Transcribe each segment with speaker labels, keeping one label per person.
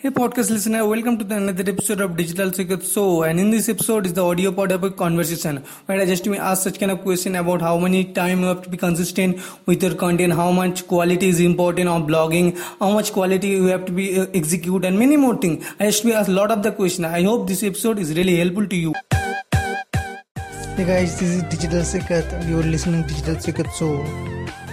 Speaker 1: Hey podcast listener, welcome to the another episode of Digital Secret So and in this episode is the audio part of a conversation where I just ask such kind of question about how many time you have to be consistent with your content, how much quality is important on blogging, how much quality you have to be uh, execute and many more things. I just me a lot of the question. I hope this episode is really helpful to you.
Speaker 2: Hey guys, this is Digital Secret and you're listening to Digital Secret So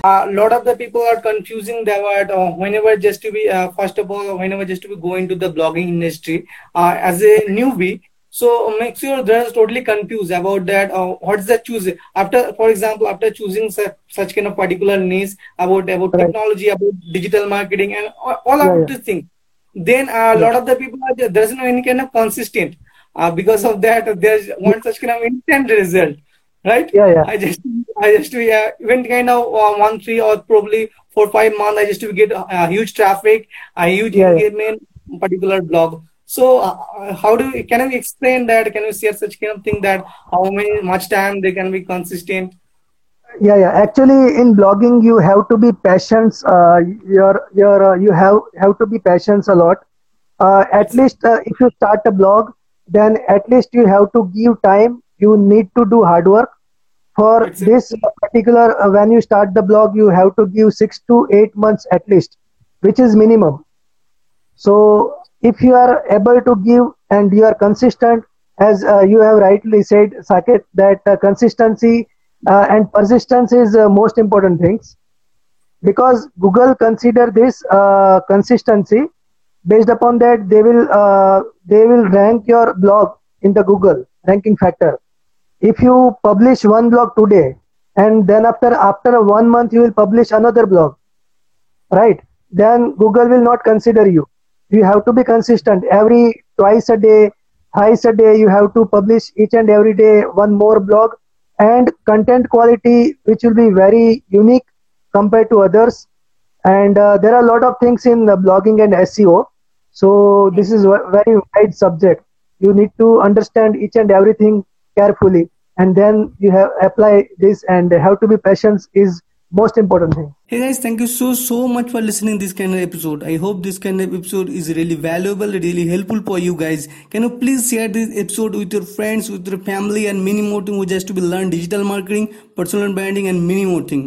Speaker 1: a lot of the people are confusing that uh, whenever just to be uh, first of all whenever just to be going to the blogging industry uh, as a newbie so make sure they're totally confused about that uh, what's the choose after for example after choosing such, such kind of particular niche about about right. technology about digital marketing and all, all yeah, of yeah. these things then a yeah. lot of the people are there's no any kind of consistent uh, because of that there's one such kind of instant result right?
Speaker 2: Yeah, yeah.
Speaker 1: I just, I just, yeah, even kind of uh, one, three, or probably four, five months, I just to get a huge traffic, a huge yeah, engagement, yeah. particular blog. So, uh, how do you, can you explain that? Can you share such kind of thing that how many much time they can be consistent?
Speaker 2: Yeah, yeah. Actually, in blogging, you have to be patient. Uh, your, your, uh, you have have to be patient a lot. Uh, at least uh, if you start a blog, then at least you have to give time. You need to do hard work for this particular uh, when you start the blog you have to give 6 to 8 months at least which is minimum. So if you are able to give and you are consistent as uh, you have rightly said saket that uh, consistency uh, and persistence is uh, most important things. Because google consider this uh, consistency. Based upon that they will they will rank your blog in the google ranking factor if you publish one blog today and then after after one month you will publish another blog right? Then google will not consider you. You have to be consistent. Every twice a day thrice a day you have to publish each and every day one more blog. And content quality which will be very unique compared to others. And uh, there are a lot of things in blogging and seo so this is a very wide subject. You need to understand each and everything carefully and then you have apply this and how to be patient is most important thing.
Speaker 1: Hey guys thank you so so much for listening this kind of episode. I hope this kind of episode is really valuable really helpful for you guys. Can you please share this episode with your friends with your family and many more things. Just to be learn digital marketing personal branding and many more things